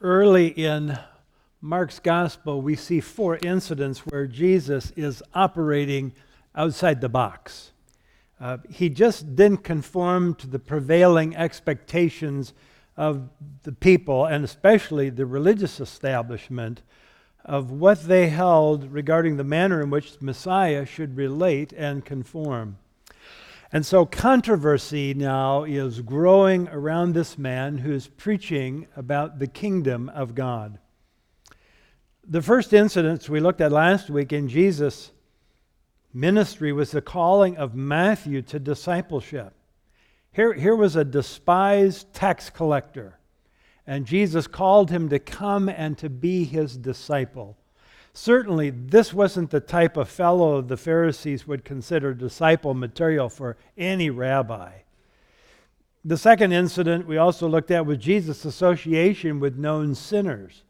early in Mark's gospel, we see four incidents where Jesus is operating outside the box. Uh, he just didn't conform to the prevailing expectations of the people, and especially the religious establishment, of what they held regarding the manner in which the Messiah should relate and conform. And so controversy now is growing around this man who's preaching about the kingdom of God. The first incidents we looked at last week in Jesus' ministry was the calling of Matthew to discipleship. Here, here was a despised tax collector, and Jesus called him to come and to be his disciple. Certainly, this wasn't the type of fellow the Pharisees would consider disciple material for any rabbi. The second incident we also looked at was Jesus' association with known sinners.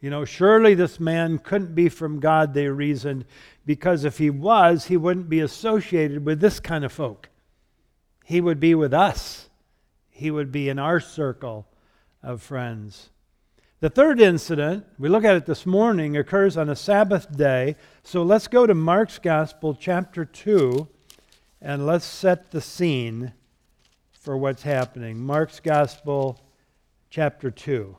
You know, surely this man couldn't be from God, they reasoned, because if he was, he wouldn't be associated with this kind of folk. He would be with us, he would be in our circle of friends. The third incident, we look at it this morning, occurs on a Sabbath day. So let's go to Mark's Gospel, chapter 2, and let's set the scene for what's happening. Mark's Gospel, chapter 2.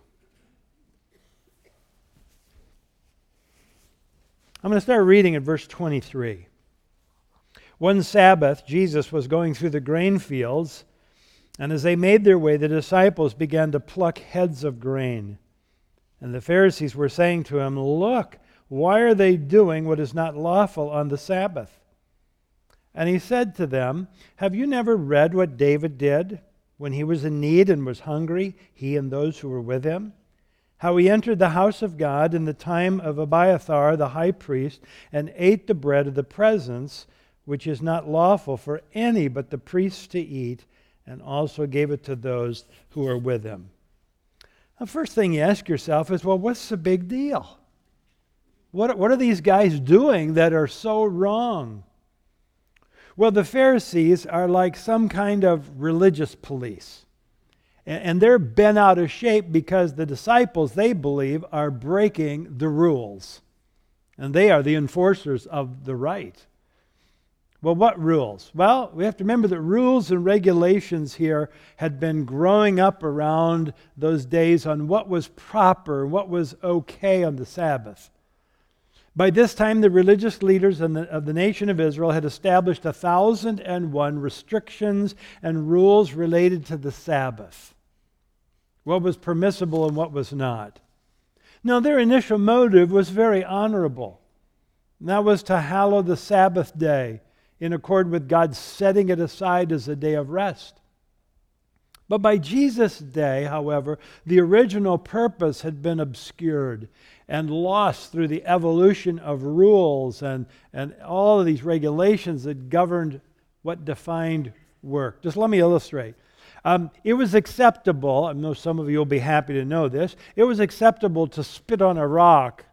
I'm going to start reading at verse 23. One Sabbath, Jesus was going through the grain fields, and as they made their way, the disciples began to pluck heads of grain. And the Pharisees were saying to him, Look, why are they doing what is not lawful on the Sabbath? And he said to them, Have you never read what David did when he was in need and was hungry, he and those who were with him? How he entered the house of God in the time of Abiathar the high priest and ate the bread of the presence, which is not lawful for any but the priests to eat, and also gave it to those who are with him. The first thing you ask yourself is well, what's the big deal? What, what are these guys doing that are so wrong? Well, the Pharisees are like some kind of religious police. And, they're bent out of shape because the disciples, they believe, are breaking the rules. And they are the enforcers of the right. Well, what rules? Well, we have to remember that rules and regulations here had been growing up around those days on what was proper, and what was okay on the Sabbath. By this time, the religious leaders the, of the nation of Israel had established a thousand and one restrictions and rules related to the Sabbath what was permissible and what was not. Now, their initial motive was very honorable. And that was to hallow the Sabbath day in accord with God setting it aside as a day of rest. But by Jesus' day, however, the original purpose had been obscured and lost through the evolution of rules and, and all of these regulations that governed what defined work. Just let me illustrate. Um, it was acceptable, I know some of you will be happy to know this, it was acceptable to spit on a rock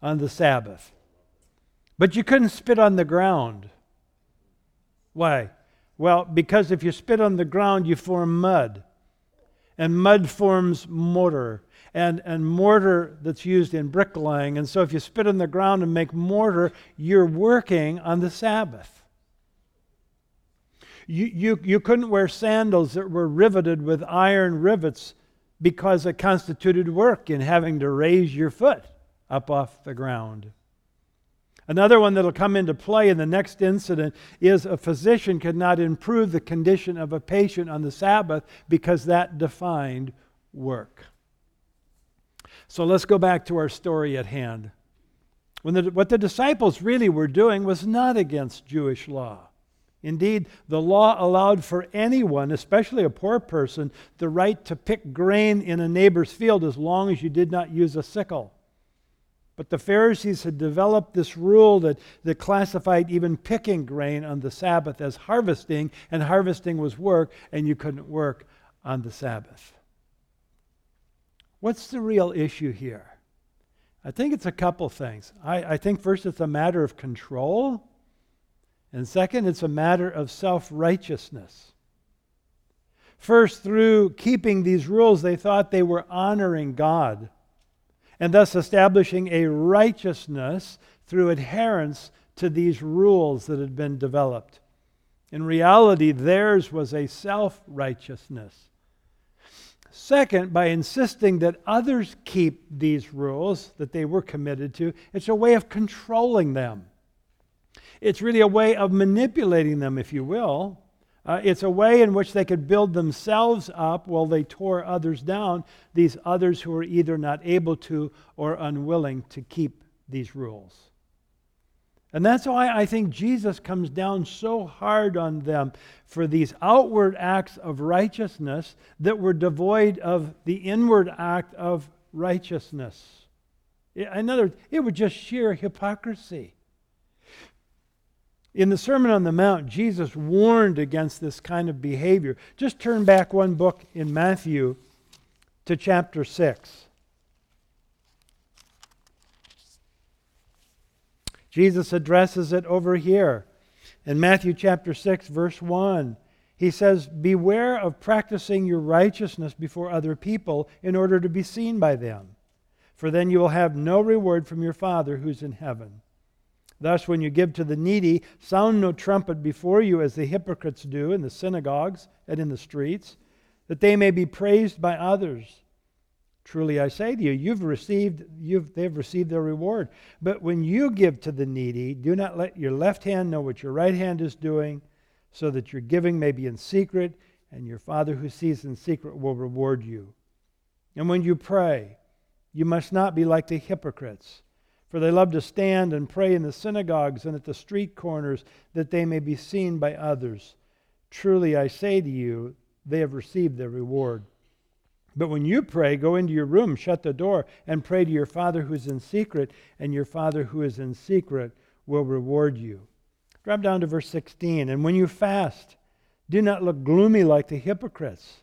on the Sabbath. But you couldn't spit on the ground. Why? Well, because if you spit on the ground, you form mud. And mud forms mortar. And, and mortar that's used in bricklaying. And so if you spit on the ground and make mortar, you're working on the Sabbath. You, you, you couldn't wear sandals that were riveted with iron rivets because it constituted work in having to raise your foot up off the ground. Another one that'll come into play in the next incident is a physician could not improve the condition of a patient on the Sabbath because that defined work. So let's go back to our story at hand. When the, what the disciples really were doing was not against Jewish law. Indeed, the law allowed for anyone, especially a poor person, the right to pick grain in a neighbor's field as long as you did not use a sickle. But the Pharisees had developed this rule that, that classified even picking grain on the Sabbath as harvesting, and harvesting was work, and you couldn't work on the Sabbath. What's the real issue here? I think it's a couple things. I, I think first it's a matter of control, and second, it's a matter of self righteousness. First, through keeping these rules, they thought they were honoring God and thus establishing a righteousness through adherence to these rules that had been developed. In reality, theirs was a self righteousness. Second, by insisting that others keep these rules that they were committed to, it's a way of controlling them. It's really a way of manipulating them, if you will. Uh, it's a way in which they could build themselves up while they tore others down, these others who were either not able to or unwilling to keep these rules. And that's why I think Jesus comes down so hard on them for these outward acts of righteousness that were devoid of the inward act of righteousness. In other words, it was just sheer hypocrisy. In the Sermon on the Mount, Jesus warned against this kind of behavior. Just turn back one book in Matthew to chapter 6. Jesus addresses it over here. In Matthew chapter 6, verse 1, he says, Beware of practicing your righteousness before other people in order to be seen by them, for then you will have no reward from your Father who's in heaven. Thus, when you give to the needy, sound no trumpet before you as the hypocrites do in the synagogues and in the streets, that they may be praised by others. Truly I say to you, you've received, you've, they've received their reward. But when you give to the needy, do not let your left hand know what your right hand is doing, so that your giving may be in secret, and your Father who sees in secret will reward you. And when you pray, you must not be like the hypocrites, for they love to stand and pray in the synagogues and at the street corners, that they may be seen by others. Truly I say to you, they have received their reward. But when you pray, go into your room, shut the door, and pray to your Father who is in secret, and your Father who is in secret will reward you. Drop down to verse 16. And when you fast, do not look gloomy like the hypocrites,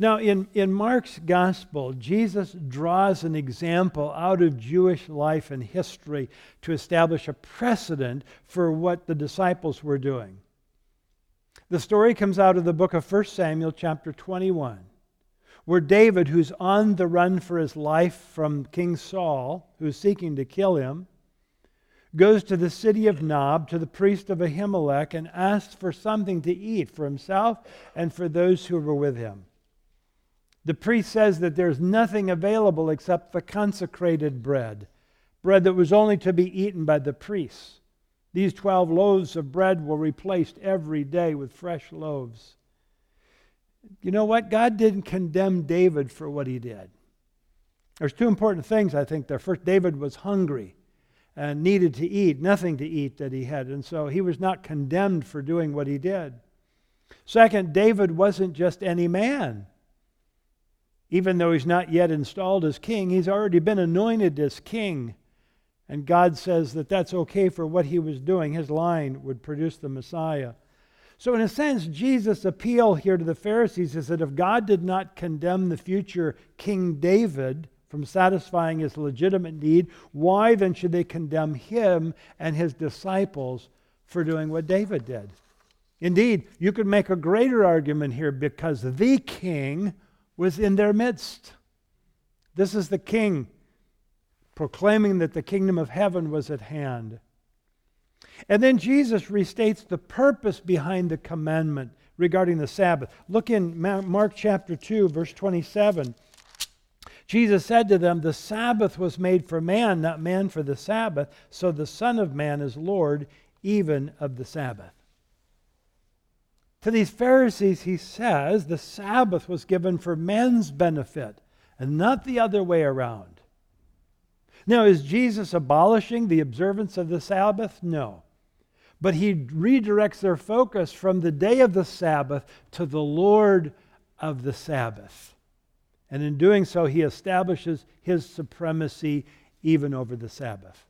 Now, in, in Mark's gospel, Jesus draws an example out of Jewish life and history to establish a precedent for what the disciples were doing. The story comes out of the book of 1 Samuel, chapter 21, where David, who's on the run for his life from King Saul, who's seeking to kill him, goes to the city of Nob, to the priest of Ahimelech, and asks for something to eat for himself and for those who were with him. The priest says that there's nothing available except the consecrated bread, bread that was only to be eaten by the priests. These 12 loaves of bread were replaced every day with fresh loaves. You know what? God didn't condemn David for what he did. There's two important things, I think, there. First, David was hungry and needed to eat, nothing to eat that he had. And so he was not condemned for doing what he did. Second, David wasn't just any man. Even though he's not yet installed as king, he's already been anointed as king. And God says that that's okay for what he was doing. His line would produce the Messiah. So, in a sense, Jesus' appeal here to the Pharisees is that if God did not condemn the future King David, from satisfying his legitimate need, why then should they condemn him and his disciples for doing what David did? Indeed, you could make a greater argument here because the king was in their midst. This is the king proclaiming that the kingdom of heaven was at hand. And then Jesus restates the purpose behind the commandment regarding the Sabbath. Look in Mark chapter 2, verse 27. Jesus said to them, The Sabbath was made for man, not man for the Sabbath. So the Son of Man is Lord even of the Sabbath. To these Pharisees, he says the Sabbath was given for men's benefit and not the other way around. Now, is Jesus abolishing the observance of the Sabbath? No. But he redirects their focus from the day of the Sabbath to the Lord of the Sabbath. And in doing so, he establishes his supremacy even over the Sabbath.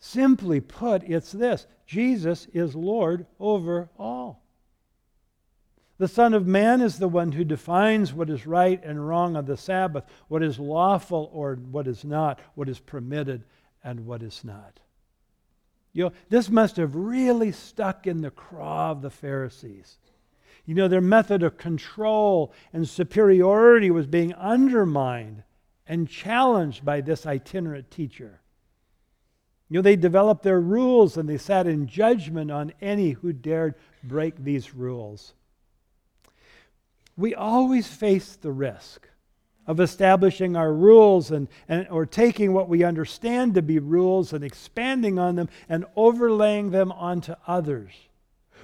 Simply put, it's this Jesus is Lord over all. The Son of Man is the one who defines what is right and wrong on the Sabbath, what is lawful or what is not, what is permitted and what is not. You know, this must have really stuck in the craw of the Pharisees. You know, their method of control and superiority was being undermined and challenged by this itinerant teacher. You know, they developed their rules and they sat in judgment on any who dared break these rules we always face the risk of establishing our rules and, and or taking what we understand to be rules and expanding on them and overlaying them onto others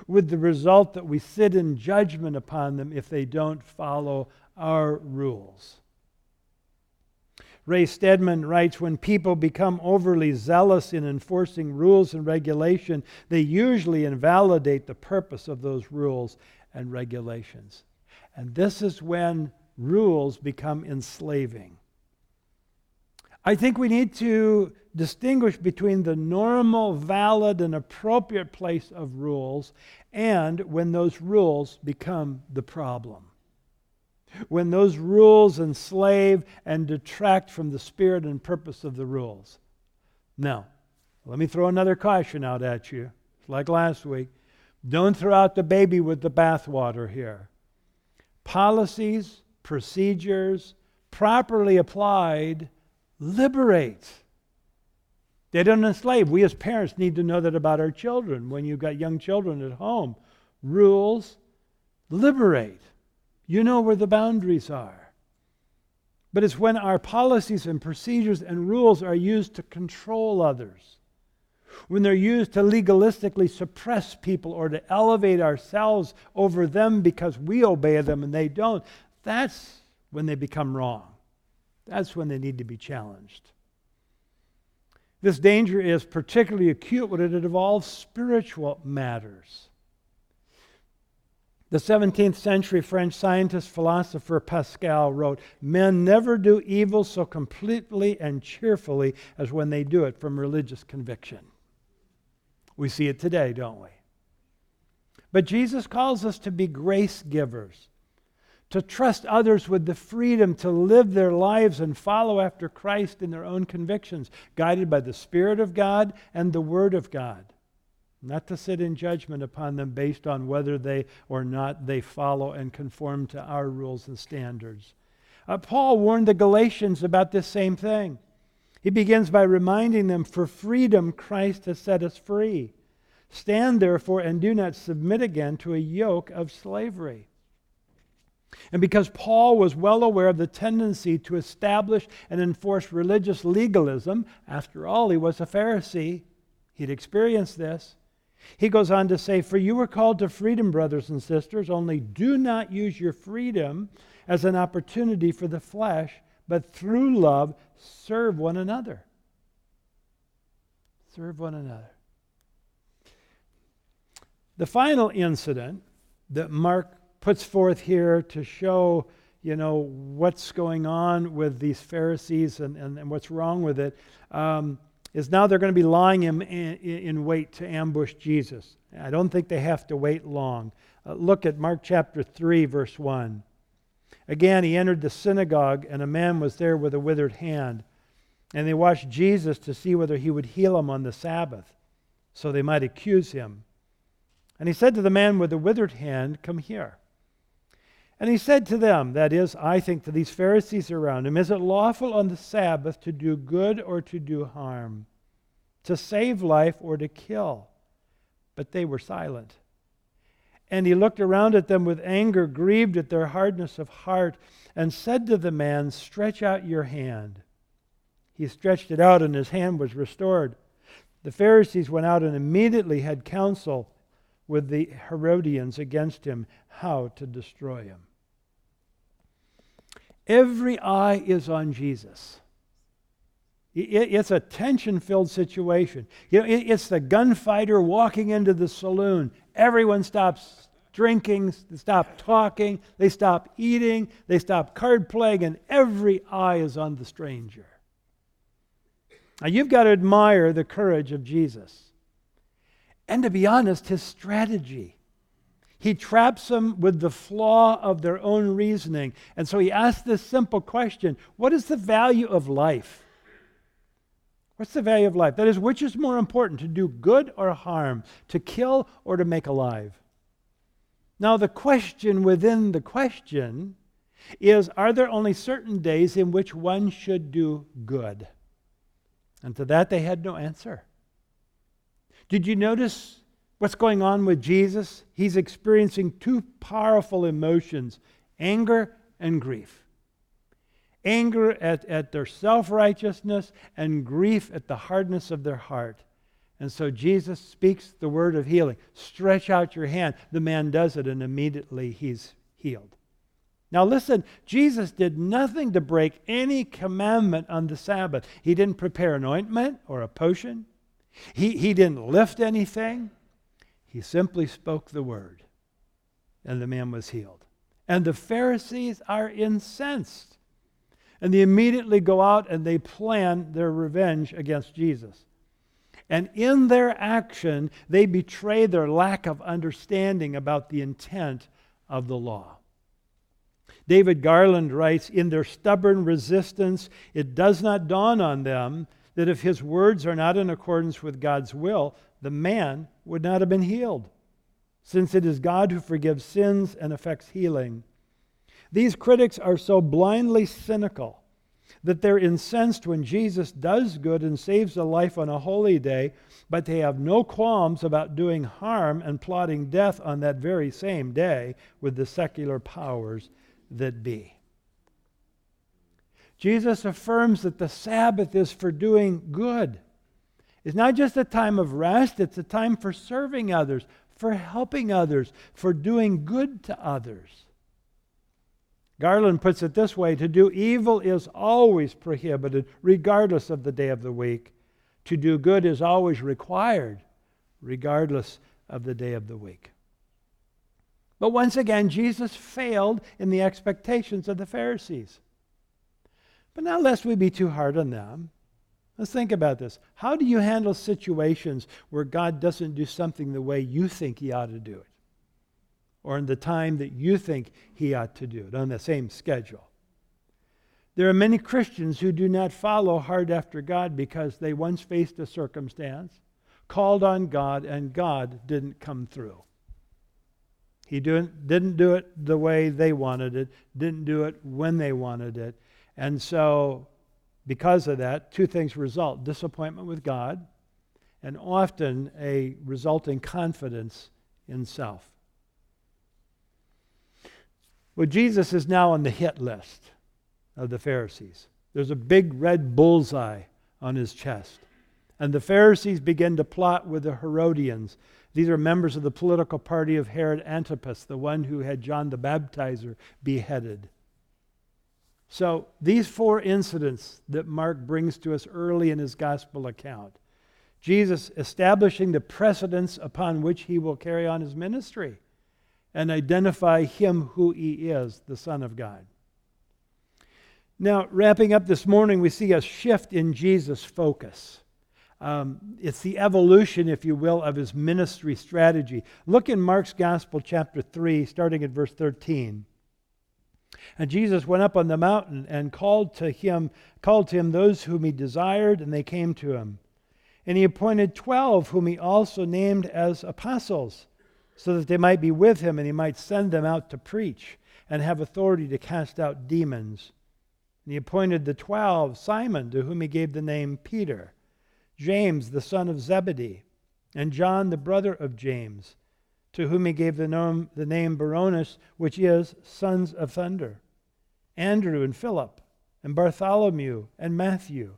with the result that we sit in judgment upon them if they don't follow our rules. Ray Stedman writes When people become overly zealous in enforcing rules and regulation, they usually invalidate the purpose of those rules and regulations. And this is when rules become enslaving. I think we need to distinguish between the normal, valid, and appropriate place of rules and when those rules become the problem. When those rules enslave and detract from the spirit and purpose of the rules. Now, let me throw another caution out at you, like last week. Don't throw out the baby with the bathwater here policies, procedures, properly applied, liberate. They don't enslave. We as parents need to know that about our children when you've got young children at home. Rules liberate. You know where the boundaries are. But it's when our policies and procedures and rules are used to control others when they're used to legalistically suppress people or to elevate ourselves over them because we obey them and they don't, that's when they become wrong. That's when they need to be challenged. This danger is particularly acute when it involves spiritual matters. The 17th century French scientist philosopher Pascal wrote Men never do evil so completely and cheerfully as when they do it from religious conviction. We see it today, don't we? But Jesus calls us to be grace givers, to trust others with the freedom to live their lives and follow after Christ in their own convictions, guided by the Spirit of God and the Word of God. Not to sit in judgment upon them based on whether they or not they follow and conform to our rules and standards. Uh, Paul warned the Galatians about this same thing. He begins by reminding them, For freedom Christ has set us free. Stand therefore and do not submit again to a yoke of slavery. And because Paul was well aware of the tendency to establish and enforce religious legalism, after all, he was a Pharisee, he'd experienced this. He goes on to say, For you were called to freedom, brothers and sisters, only do not use your freedom as an opportunity for the flesh, but through love serve one another. Serve one another. The final incident that Mark puts forth here to show, you know, what's going on with these Pharisees and, and, and what's wrong with it, um, is now they're going to be lying in, in, in, wait to ambush Jesus. I don't think they have to wait long. Uh, look at Mark chapter 3, verse 1. Again, he entered the synagogue, and a man was there with a withered hand. And they watched Jesus to see whether he would heal him on the Sabbath, so they might accuse him. And he said to the man with the withered hand, Come here. And he said to them, that is, I think to these Pharisees around him, Is it lawful on the Sabbath to do good or to do harm, to save life or to kill? But they were silent. And he looked around at them with anger, grieved at their hardness of heart, and said to the man, Stretch out your hand. He stretched it out, and his hand was restored. The Pharisees went out and immediately had counsel with the Herodians against him, how to destroy him. Every eye is on Jesus. It's a tension filled situation. You know, it's the gunfighter walking into the saloon. Everyone stops drinking, they stop talking, they stop eating, they stop card playing, and every eye is on the stranger. Now, you've got to admire the courage of Jesus. And to be honest, his strategy. He traps them with the flaw of their own reasoning. And so he asks this simple question What is the value of life? What's the value of life? That is, which is more important, to do good or harm, to kill or to make alive? Now, the question within the question is Are there only certain days in which one should do good? And to that, they had no answer. Did you notice what's going on with Jesus? He's experiencing two powerful emotions anger and grief. Anger at, at their self righteousness and grief at the hardness of their heart. And so Jesus speaks the word of healing. Stretch out your hand. The man does it, and immediately he's healed. Now, listen, Jesus did nothing to break any commandment on the Sabbath. He didn't prepare an ointment or a potion, he, he didn't lift anything. He simply spoke the word, and the man was healed. And the Pharisees are incensed. And they immediately go out and they plan their revenge against Jesus. And in their action, they betray their lack of understanding about the intent of the law. David Garland writes In their stubborn resistance, it does not dawn on them that if his words are not in accordance with God's will, the man would not have been healed, since it is God who forgives sins and effects healing. These critics are so blindly cynical that they're incensed when Jesus does good and saves a life on a holy day, but they have no qualms about doing harm and plotting death on that very same day with the secular powers that be. Jesus affirms that the Sabbath is for doing good. It's not just a time of rest, it's a time for serving others, for helping others, for doing good to others. Garland puts it this way to do evil is always prohibited, regardless of the day of the week. To do good is always required, regardless of the day of the week. But once again, Jesus failed in the expectations of the Pharisees. But now, lest we be too hard on them, let's think about this. How do you handle situations where God doesn't do something the way you think He ought to do it? Or in the time that you think He ought to do it, on the same schedule? There are many Christians who do not follow hard after God because they once faced a circumstance, called on God, and God didn't come through. He didn't didn't do it the way they wanted it, didn't do it when they wanted it. And so, because of that, two things result disappointment with God, and often a resulting confidence in self. Well, Jesus is now on the hit list of the Pharisees. There's a big red bullseye on his chest. And the Pharisees begin to plot with the Herodians these are members of the political party of Herod Antipas, the one who had John the Baptizer beheaded. So, these four incidents that Mark brings to us early in his gospel account Jesus establishing the precedents upon which he will carry on his ministry and identify him who he is, the Son of God. Now, wrapping up this morning, we see a shift in Jesus' focus. Um, it's the evolution, if you will, of his ministry strategy. Look in Mark's Gospel, chapter 3, starting at verse 13. And Jesus went up on the mountain and called to him, called to him those whom he desired, and they came to him. And he appointed twelve, whom he also named as apostles, so that they might be with him, and he might send them out to preach and have authority to cast out demons. And he appointed the twelve Simon, to whom he gave the name Peter James, the son of Zebedee, and John, the brother of James, to whom he gave the name, the name Boanerges, which is sons of thunder, Andrew and Philip, and Bartholomew and Matthew,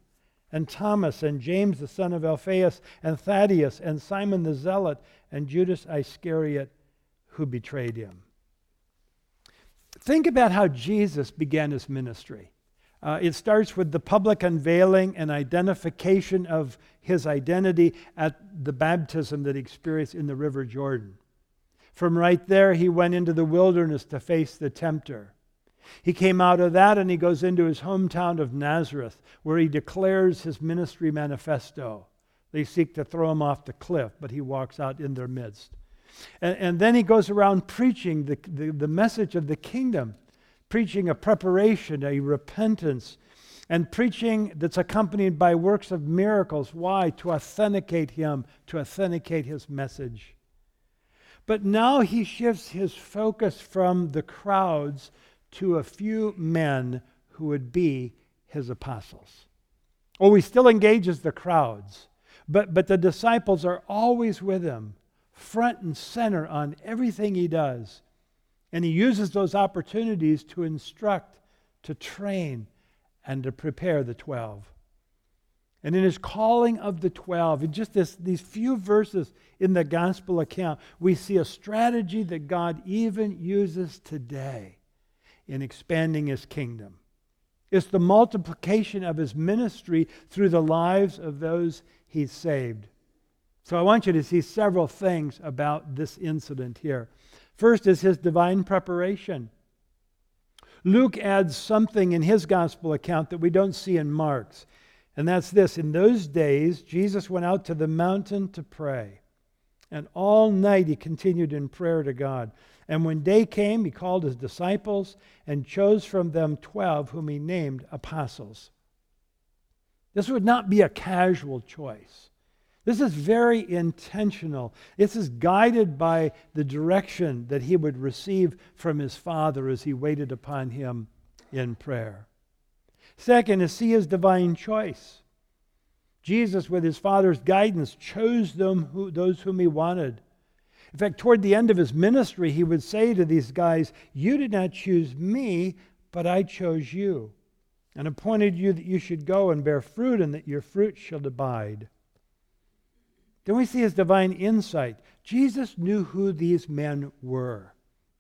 and Thomas and James, the son of Alphaeus, and Thaddeus, and Simon the Zealot, and Judas Iscariot, who betrayed him. Think about how Jesus began his ministry. Uh, it starts with the public unveiling and identification of his identity at the baptism that he experienced in the River Jordan. From right there, he went into the wilderness to face the tempter. He came out of that and he goes into his hometown of Nazareth, where he declares his ministry manifesto. They seek to throw him off the cliff, but he walks out in their midst. And, and then he goes around preaching the, the, the message of the kingdom, preaching a preparation, a repentance, and preaching that's accompanied by works of miracles. Why? To authenticate him, to authenticate his message. But now he shifts his focus from the crowds to a few men who would be his apostles. Oh, he still engages the crowds, but, but the disciples are always with him, front and center on everything he does. And he uses those opportunities to instruct, to train, and to prepare the 12. And in his calling of the 12, in just this, these few verses in the gospel account, we see a strategy that God even uses today in expanding his kingdom. It's the multiplication of his ministry through the lives of those he's saved. So I want you to see several things about this incident here. First is his divine preparation. Luke adds something in his gospel account that we don't see in Mark's. And that's this In those days, Jesus went out to the mountain to pray. And all night he continued in prayer to God. And when day came, he called his disciples and chose from them twelve, whom he named apostles. This would not be a casual choice. This is very intentional. This is guided by the direction that he would receive from his Father as he waited upon him in prayer. Second is see his divine choice. Jesus, with his Father's guidance, chose them who, those whom he wanted. In fact, toward the end of his ministry, he would say to these guys, You did not choose me, but I chose you, and appointed you that you should go and bear fruit, and that your fruit shall abide. Then we see his divine insight. Jesus knew who these men were,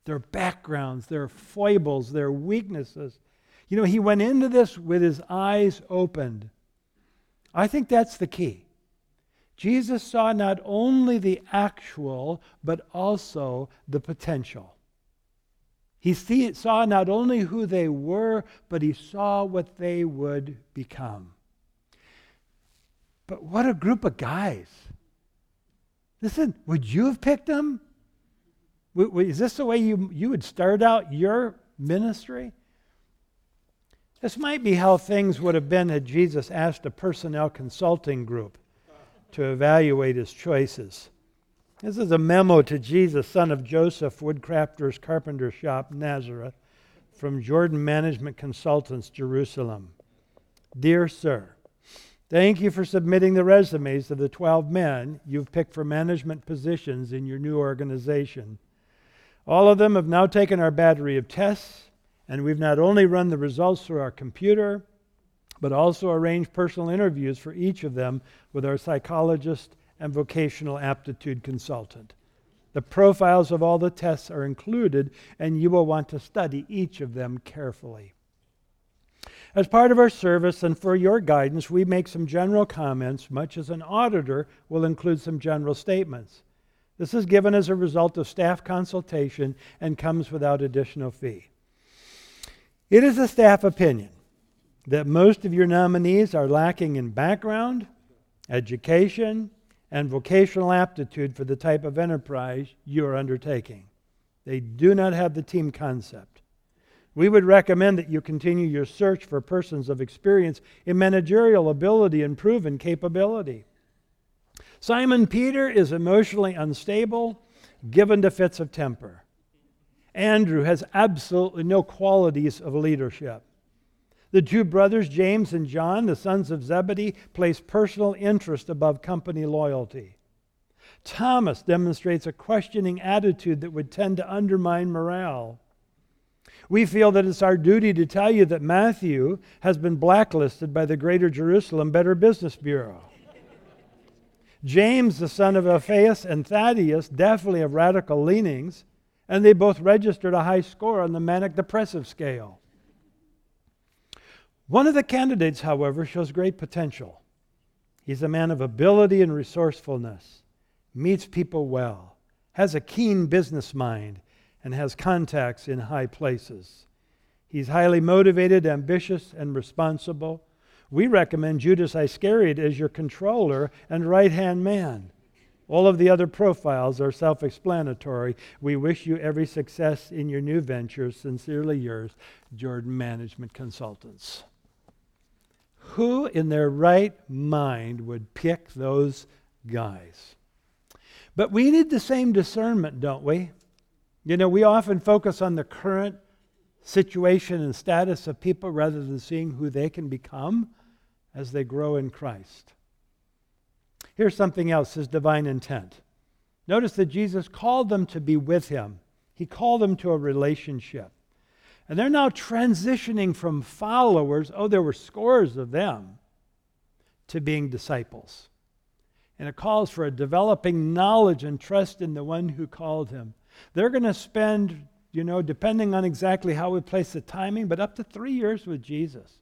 their backgrounds, their foibles, their weaknesses. You know, he went into this with his eyes opened. I think that's the key. Jesus saw not only the actual, but also the potential. He see, saw not only who they were, but he saw what they would become. But what a group of guys. Listen, would you have picked them? Is this the way you, you would start out your ministry? This might be how things would have been had Jesus asked a personnel consulting group to evaluate his choices. This is a memo to Jesus, son of Joseph, woodcrafter's carpenter shop, Nazareth, from Jordan Management Consultants, Jerusalem. Dear Sir, thank you for submitting the resumes of the 12 men you've picked for management positions in your new organization. All of them have now taken our battery of tests, and we've not only run the results through our computer, but also arrange personal interviews for each of them with our psychologist and vocational aptitude consultant. The profiles of all the tests are included, and you will want to study each of them carefully. As part of our service and for your guidance, we make some general comments, much as an auditor will include some general statements. This is given as a result of staff consultation and comes without additional fee. It is a staff opinion that most of your nominees are lacking in background, education, and vocational aptitude for the type of enterprise you are undertaking. They do not have the team concept. We would recommend that you continue your search for persons of experience in managerial ability and proven capability. Simon Peter is emotionally unstable, given to fits of temper. Andrew has absolutely no qualities of leadership. The two brothers, James and John, the sons of Zebedee, place personal interest above company loyalty. Thomas demonstrates a questioning attitude that would tend to undermine morale. We feel that it's our duty to tell you that Matthew has been blacklisted by the Greater Jerusalem Better Business Bureau. James, the son of Alphaeus, and Thaddeus definitely have radical leanings, and they both registered a high score on the manic depressive scale. One of the candidates, however, shows great potential. He's a man of ability and resourcefulness, meets people well, has a keen business mind, and has contacts in high places. He's highly motivated, ambitious, and responsible. We recommend Judas Iscariot as your controller and right hand man. All of the other profiles are self explanatory. We wish you every success in your new ventures. Sincerely yours, Jordan Management Consultants. Who in their right mind would pick those guys? But we need the same discernment, don't we? You know, we often focus on the current situation and status of people rather than seeing who they can become as they grow in Christ. Here's something else his divine intent. Notice that Jesus called them to be with him, he called them to a relationship. And they're now transitioning from followers, oh, there were scores of them, to being disciples. And it calls for a developing knowledge and trust in the one who called him. They're going to spend, you know, depending on exactly how we place the timing, but up to three years with Jesus,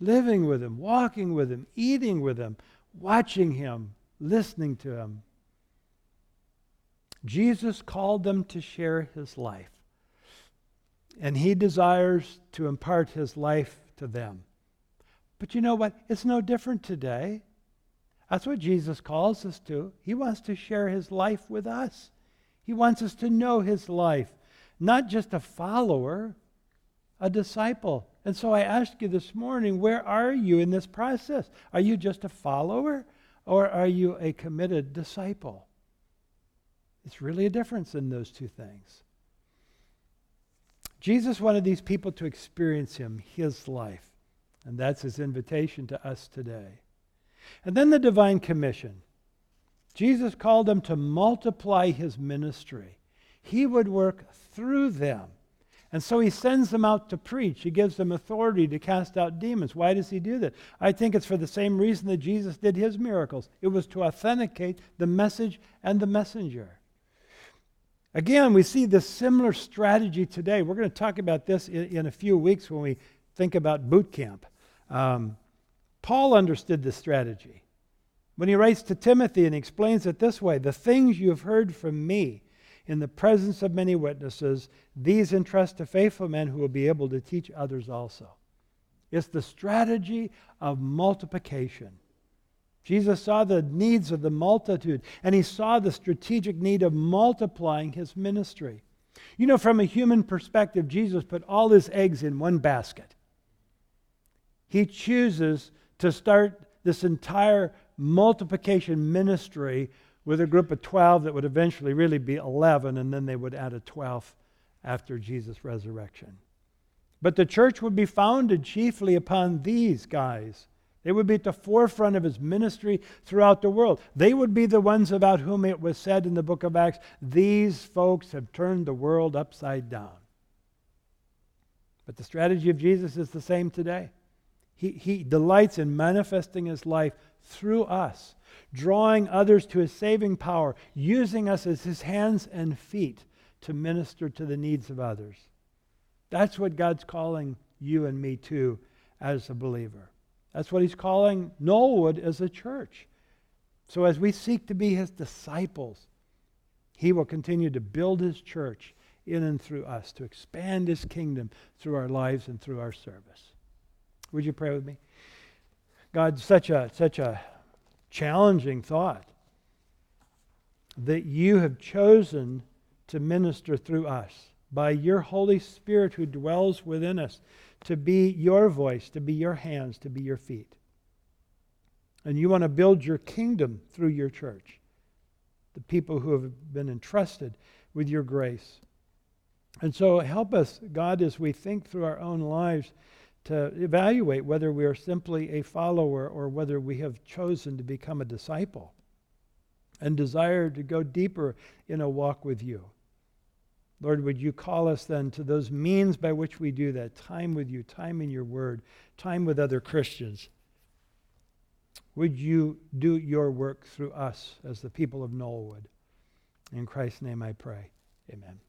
living with him, walking with him, eating with him, watching him, listening to him. Jesus called them to share his life, and he desires to impart his life to them. But you know what? It's no different today. That's what Jesus calls us to. He wants to share his life with us. He wants us to know his life, not just a follower, a disciple. And so I ask you this morning, where are you in this process? Are you just a follower or are you a committed disciple? It's really a difference in those two things. Jesus wanted these people to experience him, his life. And that's his invitation to us today. And then the divine commission. Jesus called them to multiply his ministry. He would work through them. And so he sends them out to preach. He gives them authority to cast out demons. Why does he do that? I think it's for the same reason that Jesus did his miracles it was to authenticate the message and the messenger. Again, we see this similar strategy today. We're going to talk about this in, in a few weeks when we think about boot camp. Um, Paul understood this strategy. When he writes to Timothy and explains it this way the things you have heard from me in the presence of many witnesses, these entrust to faithful men who will be able to teach others also. It's the strategy of multiplication. Jesus saw the needs of the multitude, and he saw the strategic need of multiplying his ministry. You know, from a human perspective, Jesus put all his eggs in one basket. He chooses to start this entire multiplication ministry with a group of 12 that would eventually really be 11, and then they would add a 12th after Jesus' resurrection. But the church would be founded chiefly upon these guys. They would be at the forefront of his ministry throughout the world. They would be the ones about whom it was said in the book of Acts these folks have turned the world upside down. But the strategy of Jesus is the same today. He, he delights in manifesting his life through us drawing others to his saving power, using us as his hands and feet to minister to the needs of others. That's what God's calling you and me to as a believer. That's what he's calling Knollwood as a church. So as we seek to be his disciples, he will continue to build his church in and through us, to expand his kingdom through our lives and through our service. Would you pray with me? God, such a such a challenging thought that you have chosen to minister through us by your Holy Spirit who dwells within us to be your voice, to be your hands, to be your feet. And you want to build your kingdom through your church, the people who have been entrusted with your grace. And so help us, God, as we think through our own lives to evaluate whether we are simply a follower or whether we have chosen to become a disciple and desire to go deeper in a walk with you. Lord, would you call us then to those means by which we do that time with you, time in your word, time with other Christians? Would you do your work through us as the people of Knollwood? In Christ's name I pray. Amen.